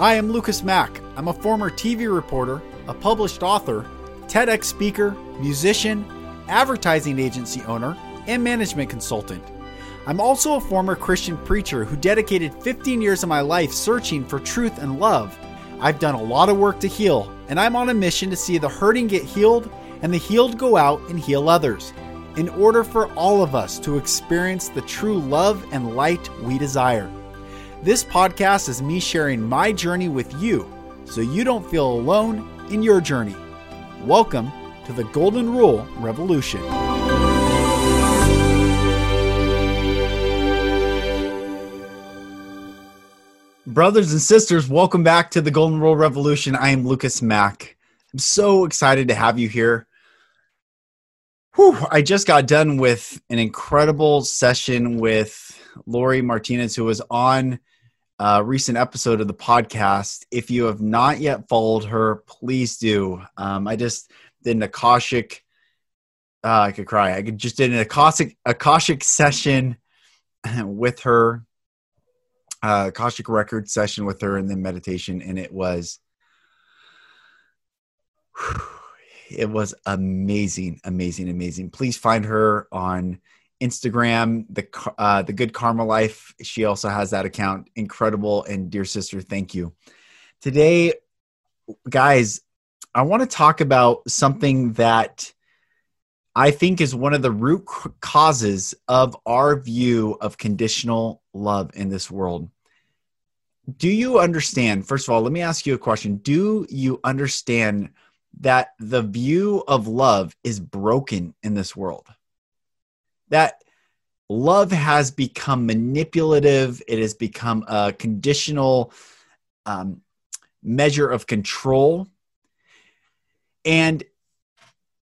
Hi, I'm Lucas Mack. I'm a former TV reporter, a published author, TEDx speaker, musician, advertising agency owner, and management consultant. I'm also a former Christian preacher who dedicated 15 years of my life searching for truth and love. I've done a lot of work to heal, and I'm on a mission to see the hurting get healed and the healed go out and heal others, in order for all of us to experience the true love and light we desire. This podcast is me sharing my journey with you so you don't feel alone in your journey. Welcome to the Golden Rule Revolution. Brothers and sisters, welcome back to the Golden Rule Revolution. I am Lucas Mack. I'm so excited to have you here. Whew, I just got done with an incredible session with Lori Martinez, who was on a recent episode of the podcast. If you have not yet followed her, please do. Um, I just did an Akashic. Uh, I could cry. I just did an Akashic Akashic session with her uh, Akashic record session with her and then meditation, and it was it was amazing, amazing, amazing. Please find her on Instagram, the uh, the Good Karma Life. She also has that account. Incredible and dear sister, thank you. Today, guys, I want to talk about something that I think is one of the root causes of our view of conditional love in this world. Do you understand? First of all, let me ask you a question. Do you understand that the view of love is broken in this world? That love has become manipulative, it has become a conditional um, measure of control. And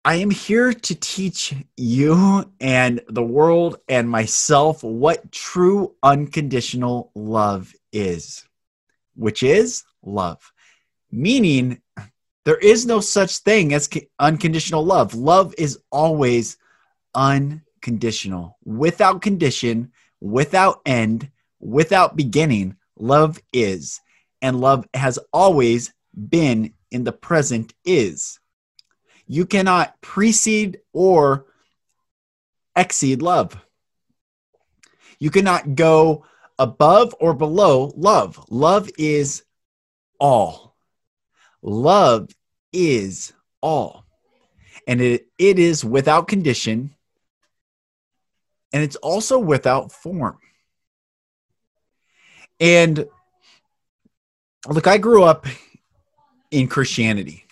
I am here to teach you and the world and myself what true unconditional love is, which is love. Meaning, there is no such thing as unconditional love. Love is always unconditional, without condition, without end, without beginning. Love is. And love has always been in the present is. You cannot precede or exceed love. You cannot go above or below love. Love is all. Love is all. And it, it is without condition, and it's also without form. And look, I grew up in Christianity.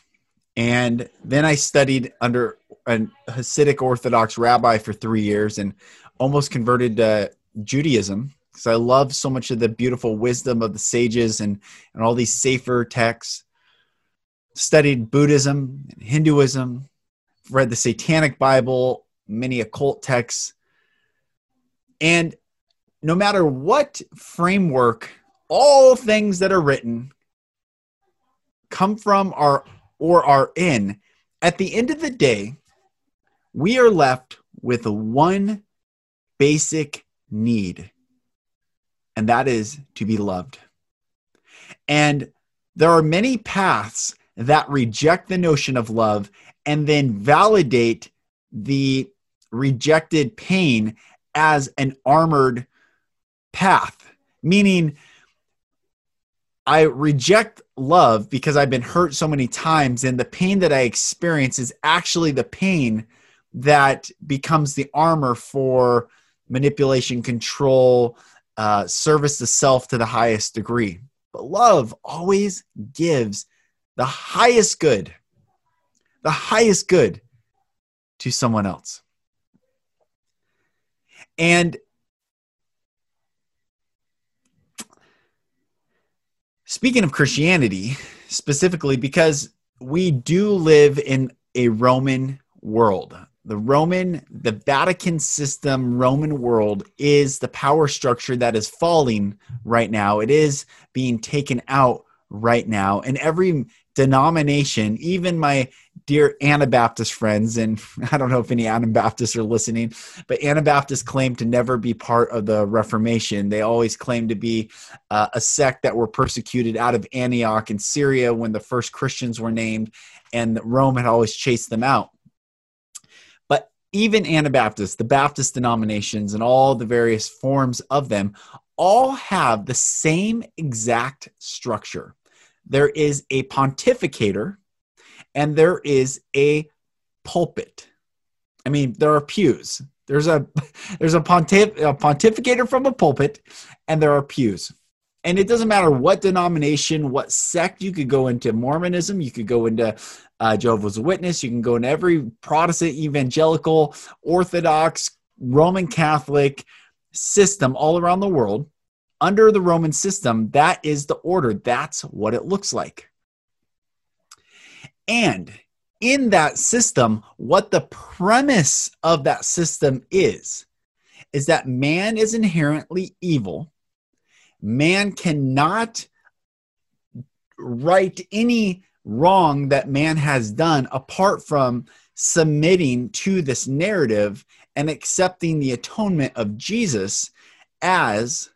And then I studied under a Hasidic Orthodox rabbi for three years and almost converted to Judaism because I love so much of the beautiful wisdom of the sages and, and all these sefer texts. Studied Buddhism Hinduism, read the Satanic Bible, many occult texts. And no matter what framework, all things that are written come from our or are in, at the end of the day, we are left with one basic need, and that is to be loved. And there are many paths that reject the notion of love and then validate the rejected pain as an armored path, meaning I reject love because I've been hurt so many times, and the pain that I experience is actually the pain that becomes the armor for manipulation, control, uh, service to self to the highest degree. But love always gives the highest good, the highest good to someone else. And Speaking of Christianity, specifically, because we do live in a Roman world. The Roman, the Vatican system, Roman world is the power structure that is falling right now. It is being taken out right now. And every denomination, even my dear Anabaptist friends, and I don't know if any Anabaptists are listening, but Anabaptists claim to never be part of the Reformation. They always claim to be uh, a sect that were persecuted out of Antioch in Syria when the first Christians were named, and Rome had always chased them out. But even Anabaptists, the Baptist denominations, and all the various forms of them all have the same exact structure. There is a pontificator and there is a pulpit. I mean, there are pews. There's a there's a, pontif- a pontificator from a pulpit, and there are pews. And it doesn't matter what denomination, what sect you could go into Mormonism, you could go into uh, Jehovah's Witness, you can go into every Protestant, evangelical, Orthodox, Roman Catholic system all around the world. Under the Roman system, that is the order. That's what it looks like. And in that system, what the premise of that system is, is that man is inherently evil. Man cannot right any wrong that man has done apart from submitting to this narrative and accepting the atonement of Jesus as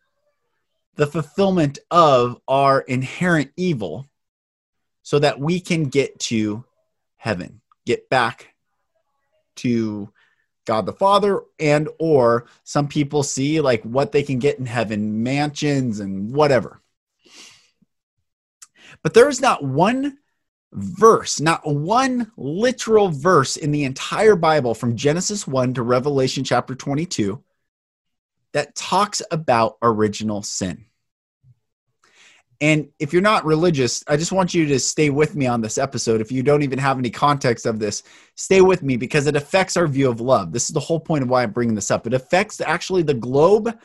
the fulfillment of our inherent evil so that we can get to heaven, get back to God the Father and or some people see like what they can get in heaven, mansions and whatever. But there is not one verse, not one literal verse in the entire Bible from Genesis 1 to Revelation chapter 22 that talks about original sin. And if you're not religious, I just want you to stay with me on this episode. If you don't even have any context of this, stay with me because it affects our view of love. This is the whole point of why I'm bringing this up. It affects actually the globe,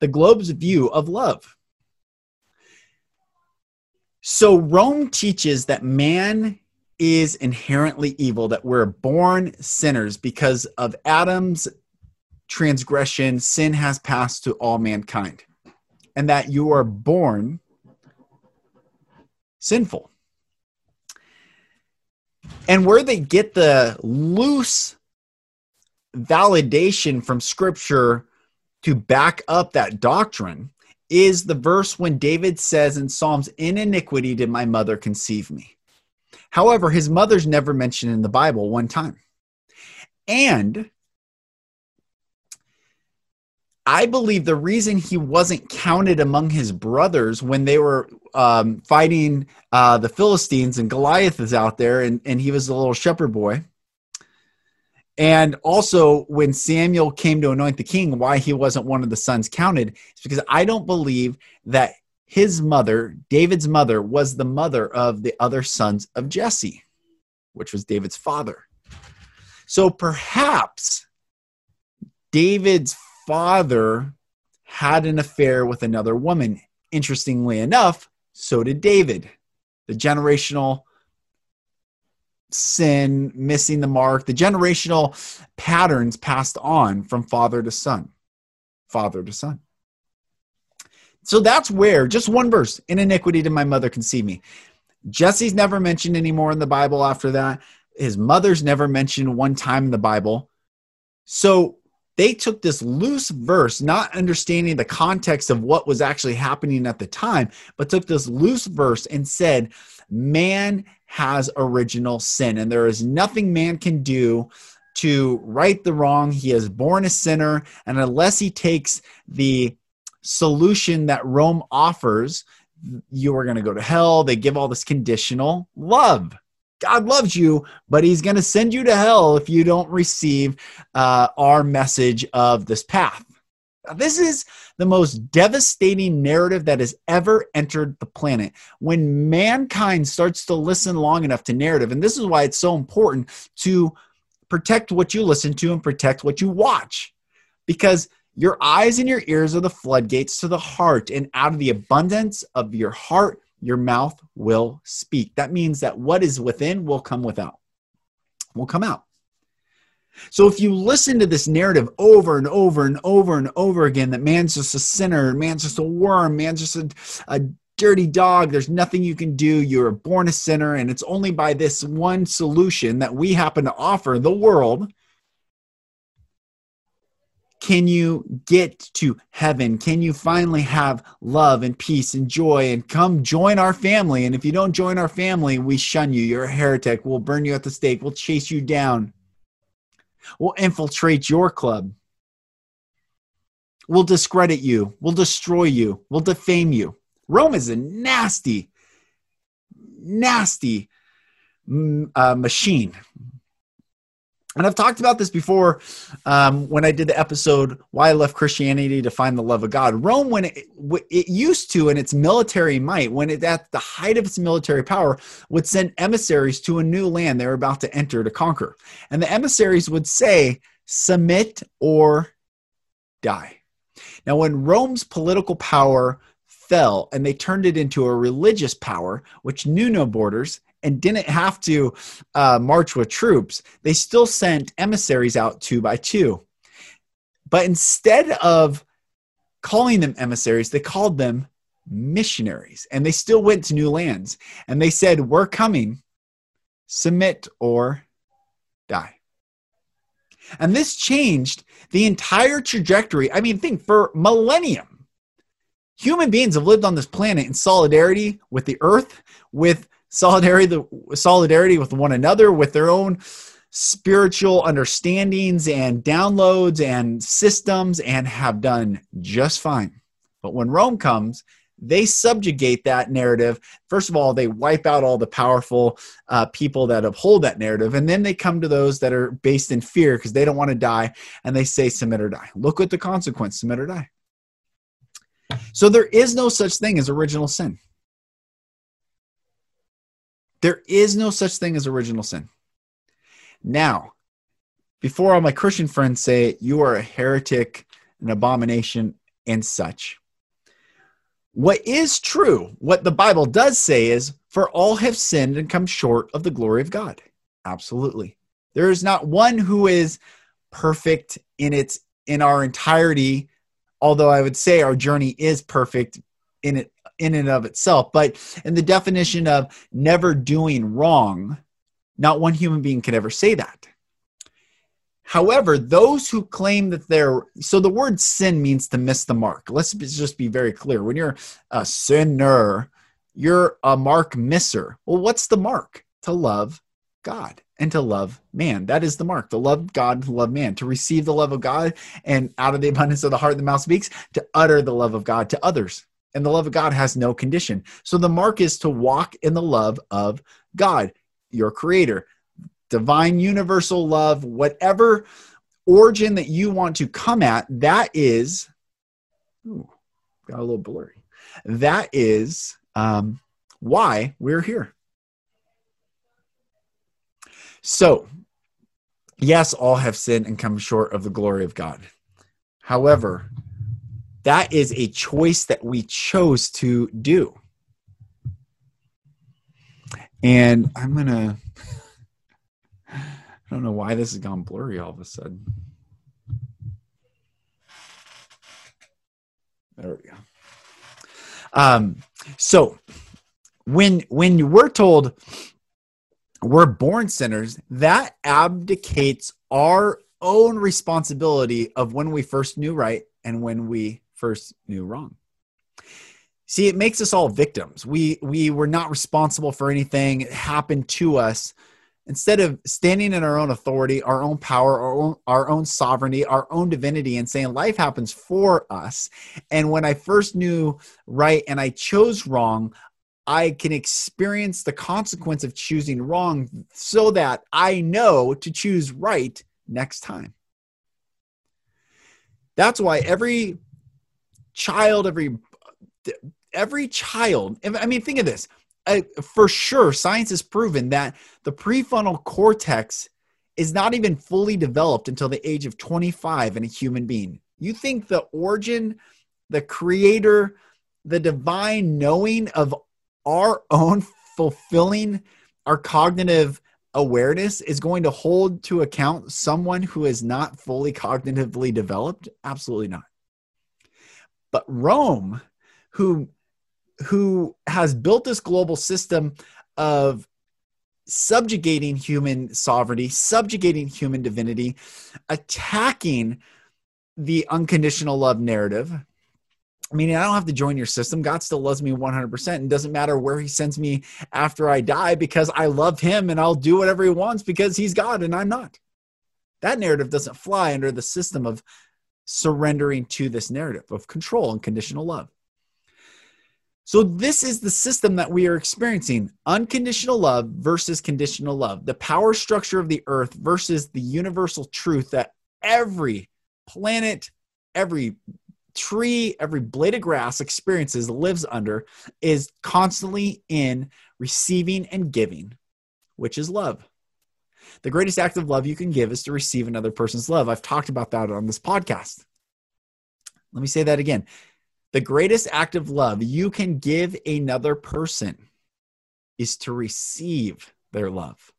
the globe's view of love. So Rome teaches that man is inherently evil, that we're born sinners because of Adam's transgression, sin has passed to all mankind. And that you are born sinful. And where they get the loose validation from scripture to back up that doctrine is the verse when David says in Psalms, In iniquity did my mother conceive me. However, his mother's never mentioned in the Bible one time. And I believe the reason he wasn't counted among his brothers when they were um, fighting uh, the Philistines and Goliath is out there and, and he was a little shepherd boy. And also, when Samuel came to anoint the king, why he wasn't one of the sons counted is because I don't believe that his mother, David's mother, was the mother of the other sons of Jesse, which was David's father. So perhaps David's father had an affair with another woman. Interestingly enough, so did David. The generational sin, missing the mark, the generational patterns passed on from father to son, father to son. So that's where, just one verse, in iniquity did my mother conceive me. Jesse's never mentioned anymore in the Bible after that. His mother's never mentioned one time in the Bible. So they took this loose verse, not understanding the context of what was actually happening at the time, but took this loose verse and said, Man has original sin, and there is nothing man can do to right the wrong. He is born a sinner, and unless he takes the solution that Rome offers, you are going to go to hell. They give all this conditional love. God loves you, but He's going to send you to hell if you don't receive uh, our message of this path. Now, this is the most devastating narrative that has ever entered the planet. When mankind starts to listen long enough to narrative, and this is why it's so important to protect what you listen to and protect what you watch, because your eyes and your ears are the floodgates to the heart, and out of the abundance of your heart, your mouth will speak. That means that what is within will come without, will come out. So if you listen to this narrative over and over and over and over again that man's just a sinner, man's just a worm, man's just a, a dirty dog. There's nothing you can do. You're born a sinner. And it's only by this one solution that we happen to offer the world can you get to heaven? Can you finally have love and peace and joy and come join our family? And if you don't join our family, we shun you. You're a heretic. We'll burn you at the stake. We'll chase you down. We'll infiltrate your club. We'll discredit you. We'll destroy you. We'll defame you. Rome is a nasty, nasty mm, uh, machine and I've talked about this before um, when I did the episode "Why I Left Christianity to Find the Love of God." Rome, when it, it used to, in its military might, when it at the height of its military power, would send emissaries to a new land they were about to enter to conquer, and the emissaries would say, "Submit or die." Now, when Rome's political power fell and they turned it into a religious power, which knew no borders and didn't have to uh, march with troops, they still sent emissaries out two by two. But instead of calling them emissaries, they called them missionaries. And they still went to new lands. And they said, We're coming, submit or die. And this changed the entire trajectory. I mean, think for millennium, human beings have lived on this planet in solidarity with the earth, with solidarity the solidarity with one another with their own spiritual understandings and downloads and systems and have done just fine. But when rome comes they subjugate that narrative. First of all they wipe out all the powerful uh, people that uphold that narrative and then they come to those that are based in fear because they don't want to die and they say submit or die. Look at the consequence submit or die. So there is no such thing as original sin there is no such thing as original sin. Now, before all my Christian friends say you are a heretic, an abomination, and such, what is true, what the Bible does say is, for all have sinned and come short of the glory of God. Absolutely. There is not one who is perfect in its in our entirety, although I would say our journey is perfect in it in and of itself, but in the definition of never doing wrong, not one human being can ever say that. However, those who claim that they're so the word sin means to miss the mark. Let's just be very clear. When you're a sinner, you're a mark misser. Well, what's the mark? To love God and to love man. That is the mark. To love God, to love man, to receive the love of God, and out of the abundance of the heart, the mouth speaks, to utter the love of God to others and the love of God has no condition. So the mark is to walk in the love of God, your creator. Divine universal love, whatever origin that you want to come at, that is, ooh, got a little blurry. That is um, why we're here. So, yes, all have sinned and come short of the glory of God. However, that is a choice that we chose to do. And I'm going to, I don't know why this has gone blurry all of a sudden. There we go. Um, so when when we're told we're born sinners, that abdicates our own responsibility of when we first knew right and when we first knew wrong. See, it makes us all victims. We we were not responsible for anything. It happened to us. Instead of standing in our own authority, our own power, our own, our own sovereignty, our own divinity, and saying life happens for us. And when I first knew right and I chose wrong, I can experience the consequence of choosing wrong so that I know to choose right next time. That's why every child, every every child. I mean, think of this. Uh, for sure, science has proven that the prefrontal cortex is not even fully developed until the age of 25 in a human being. You think the origin, the creator, the divine knowing of our own fulfilling our cognitive awareness is going to hold to account someone who is not fully cognitively developed? Absolutely not. But Rome, who who has built this global system of subjugating human sovereignty, subjugating human divinity, attacking the unconditional love narrative. I mean, I don't have to join your system. God still loves me 100% and doesn't matter where he sends me after I die because I love him and I'll do whatever he wants because he's God and I'm not. That narrative doesn't fly under the system of surrendering to this narrative of control and conditional love. So, this is the system that we are experiencing unconditional love versus conditional love, the power structure of the earth versus the universal truth that every planet, every tree, every blade of grass experiences, lives under, is constantly in receiving and giving, which is love. The greatest act of love you can give is to receive another person's love. I've talked about that on this podcast. Let me say that again. The greatest act of love you can give another person is to receive their love.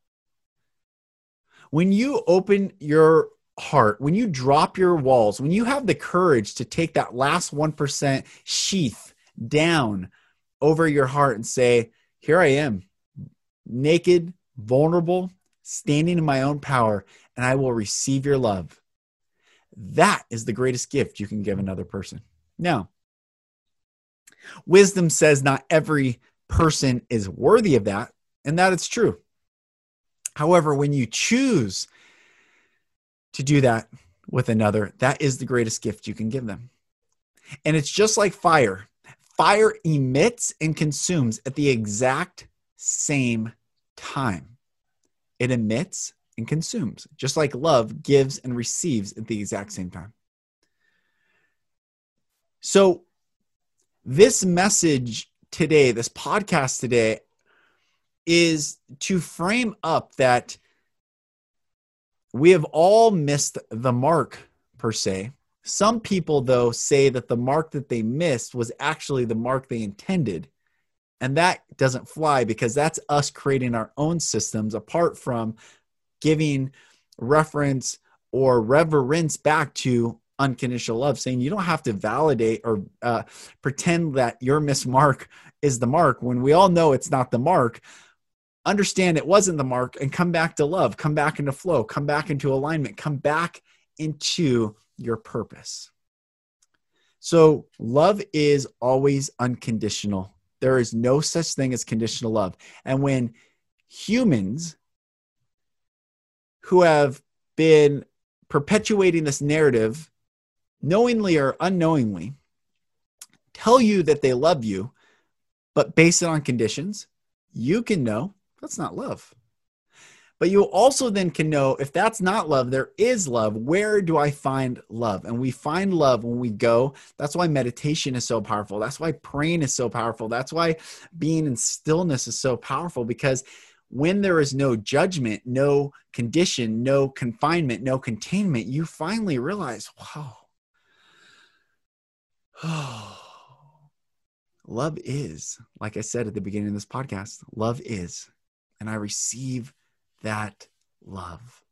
When you open your heart, when you drop your walls, when you have the courage to take that last 1% sheath down over your heart and say, Here I am, naked, vulnerable, standing in my own power, and I will receive your love. That is the greatest gift you can give another person. Now, wisdom says not every person is worthy of that, and that it's true. However, when you choose to do that with another, that is the greatest gift you can give them. And it's just like fire fire emits and consumes at the exact same time. It emits and consumes, just like love gives and receives at the exact same time. So, this message today, this podcast today, is to frame up that we have all missed the mark, per se. Some people, though, say that the mark that they missed was actually the mark they intended. And that doesn't fly because that's us creating our own systems apart from giving reference or reverence back to unconditional love, saying you don't have to validate or uh, pretend that your miss mark is the mark when we all know it's not the mark. Understand it wasn't the mark and come back to love, come back into flow, come back into alignment, come back into your purpose. So, love is always unconditional. There is no such thing as conditional love. And when humans who have been perpetuating this narrative, knowingly or unknowingly, tell you that they love you, but base it on conditions, you can know that's not love. But you also then can know if that's not love, there is love. Where do I find love? And we find love when we go. That's why meditation is so powerful. That's why praying is so powerful. That's why being in stillness is so powerful because when there is no judgment, no condition, no confinement, no containment, you finally realize, wow, oh, love is, like I said at the beginning of this podcast, love is. And I receive that love.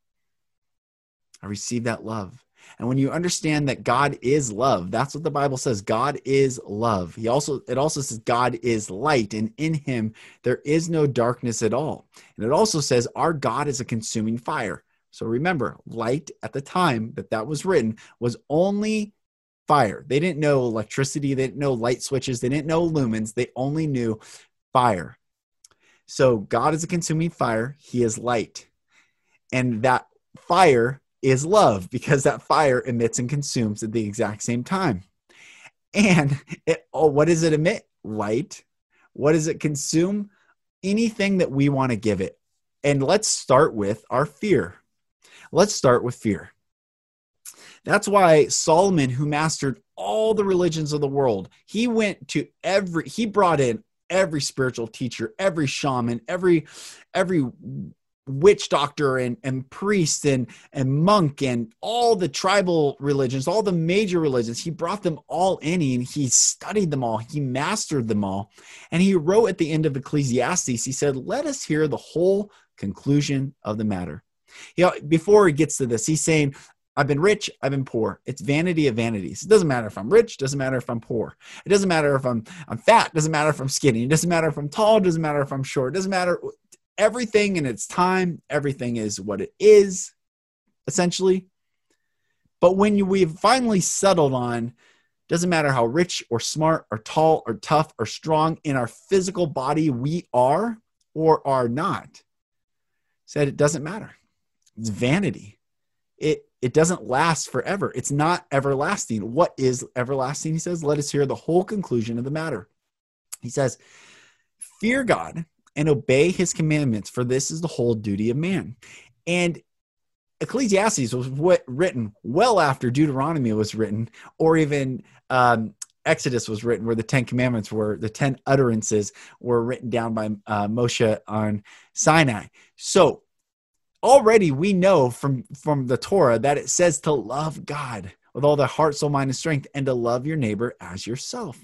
I receive that love. And when you understand that God is love, that's what the Bible says. God is love. He also it also says God is light and in him there is no darkness at all. And it also says our God is a consuming fire. So remember, light at the time that that was written was only fire. They didn't know electricity, they didn't know light switches, they didn't know lumens, they only knew fire. So God is a consuming fire, he is light. And that fire is love because that fire emits and consumes at the exact same time. And it, oh, what does it emit? Light. What does it consume? Anything that we want to give it. And let's start with our fear. Let's start with fear. That's why Solomon, who mastered all the religions of the world, he went to every, he brought in every spiritual teacher, every shaman, every, every witch doctor and, and priest and, and monk and all the tribal religions, all the major religions. He brought them all in and he studied them all. He mastered them all. And he wrote at the end of Ecclesiastes, he said, Let us hear the whole conclusion of the matter. You know, before he gets to this, he's saying, I've been rich, I've been poor. It's vanity of vanities. It doesn't matter if I'm rich, doesn't matter if I'm poor. It doesn't matter if I'm I'm fat, doesn't matter if I'm skinny. It doesn't matter if I'm tall, doesn't matter if I'm short. Doesn't matter everything in its time, everything is what it is essentially. But when we've finally settled on doesn't matter how rich or smart or tall or tough or strong in our physical body we are or are not, said it doesn't matter. It's vanity. It it doesn't last forever. It's not everlasting. What is everlasting? He says, let us hear the whole conclusion of the matter. He says, fear God and obey his commandments, for this is the whole duty of man. And Ecclesiastes was written well after Deuteronomy was written, or even um, Exodus was written, where the Ten Commandments were, the Ten Utterances were written down by uh, Moshe on Sinai. So already we know from from the Torah that it says to love God with all the heart, soul, mind, and strength, and to love your neighbor as yourself.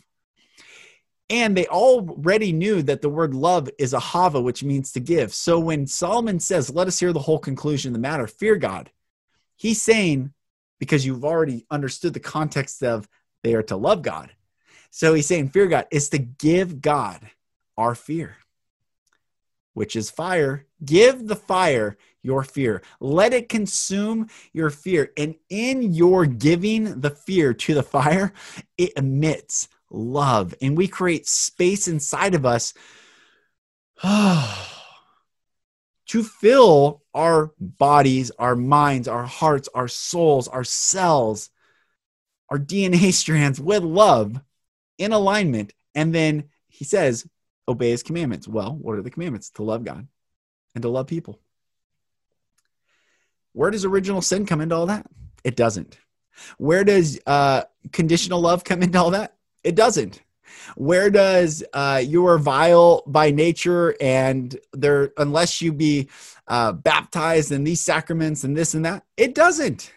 And they already knew that the word love is ahava, which means to give. So when Solomon says, Let us hear the whole conclusion of the matter, fear God, he's saying, because you've already understood the context of they are to love God. So he's saying, Fear God is to give God our fear, which is fire. Give the fire your fear. Let it consume your fear. And in your giving the fear to the fire, it emits love. And we create space inside of us to fill our bodies, our minds, our hearts, our souls, our cells, our DNA strands with love in alignment. And then he says, obey his commandments. Well, what are the commandments? To love God and to love people. Where does original sin come into all that? It doesn't. Where does uh, conditional love come into all that? It doesn't. Where does uh, you are vile by nature and there, unless you be uh, baptized in these sacraments and this and that, it doesn't.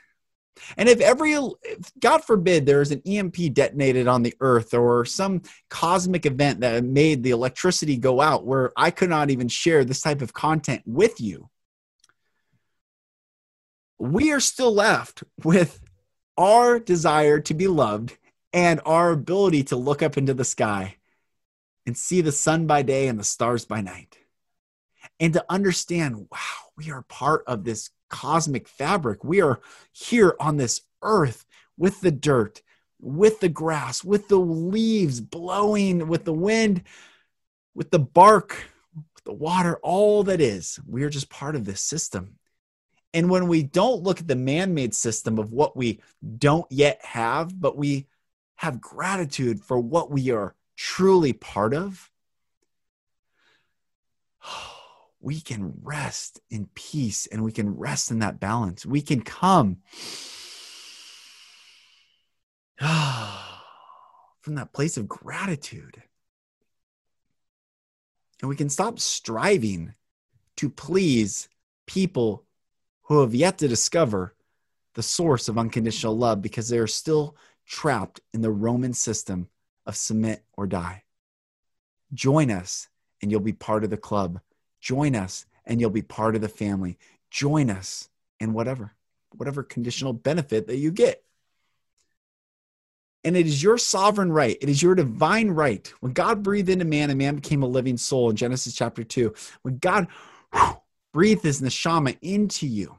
And if every, if, God forbid, there is an EMP detonated on the earth or some cosmic event that made the electricity go out where I could not even share this type of content with you, we are still left with our desire to be loved and our ability to look up into the sky and see the sun by day and the stars by night. And to understand, wow, we are part of this cosmic fabric. We are here on this earth with the dirt, with the grass, with the leaves blowing, with the wind, with the bark, with the water, all that is. We are just part of this system. And when we don't look at the man made system of what we don't yet have, but we have gratitude for what we are truly part of, we can rest in peace and we can rest in that balance. We can come from that place of gratitude. And we can stop striving to please people who have yet to discover the source of unconditional love because they're still trapped in the Roman system of submit or die. Join us and you'll be part of the club. Join us and you'll be part of the family. Join us in whatever, whatever conditional benefit that you get. And it is your sovereign right. It is your divine right. When God breathed into man and man became a living soul in Genesis chapter 2, when God whew, breathed his neshama into you,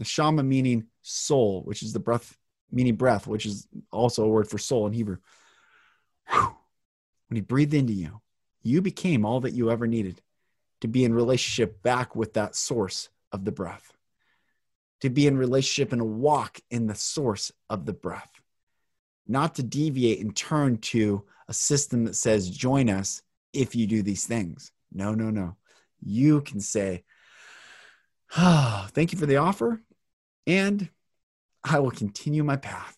neshama meaning soul, which is the breath meaning breath, which is also a word for soul in Hebrew. When he breathed into you, you became all that you ever needed to be in relationship back with that source of the breath, to be in relationship and walk in the source of the breath, not to deviate and turn to a system that says, join us if you do these things. No, no, no. You can say, oh, thank you for the offer. And I will continue my path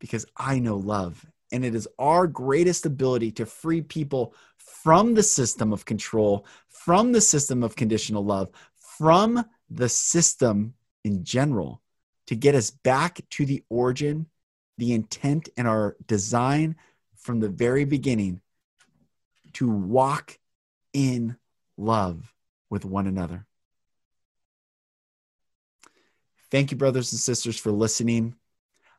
because I know love. And it is our greatest ability to free people from the system of control, from the system of conditional love, from the system in general to get us back to the origin, the intent, and our design from the very beginning to walk in love with one another. Thank you, brothers and sisters, for listening.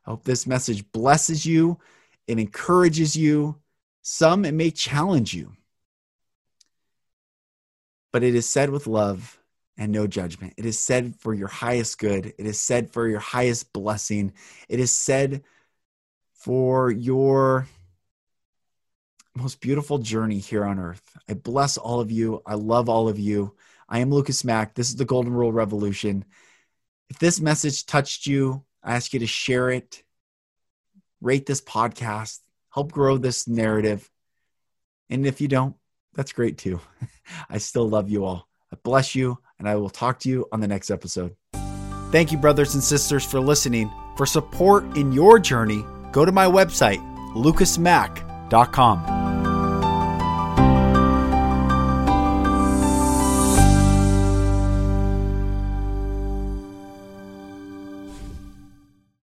I hope this message blesses you, it encourages you. Some, it may challenge you, but it is said with love and no judgment. It is said for your highest good. It is said for your highest blessing. It is said for your most beautiful journey here on earth. I bless all of you. I love all of you. I am Lucas Mack. This is the Golden Rule Revolution. If this message touched you, I ask you to share it, rate this podcast, help grow this narrative. And if you don't, that's great too. I still love you all. I bless you, and I will talk to you on the next episode. Thank you, brothers and sisters, for listening. For support in your journey, go to my website, lucasmack.com.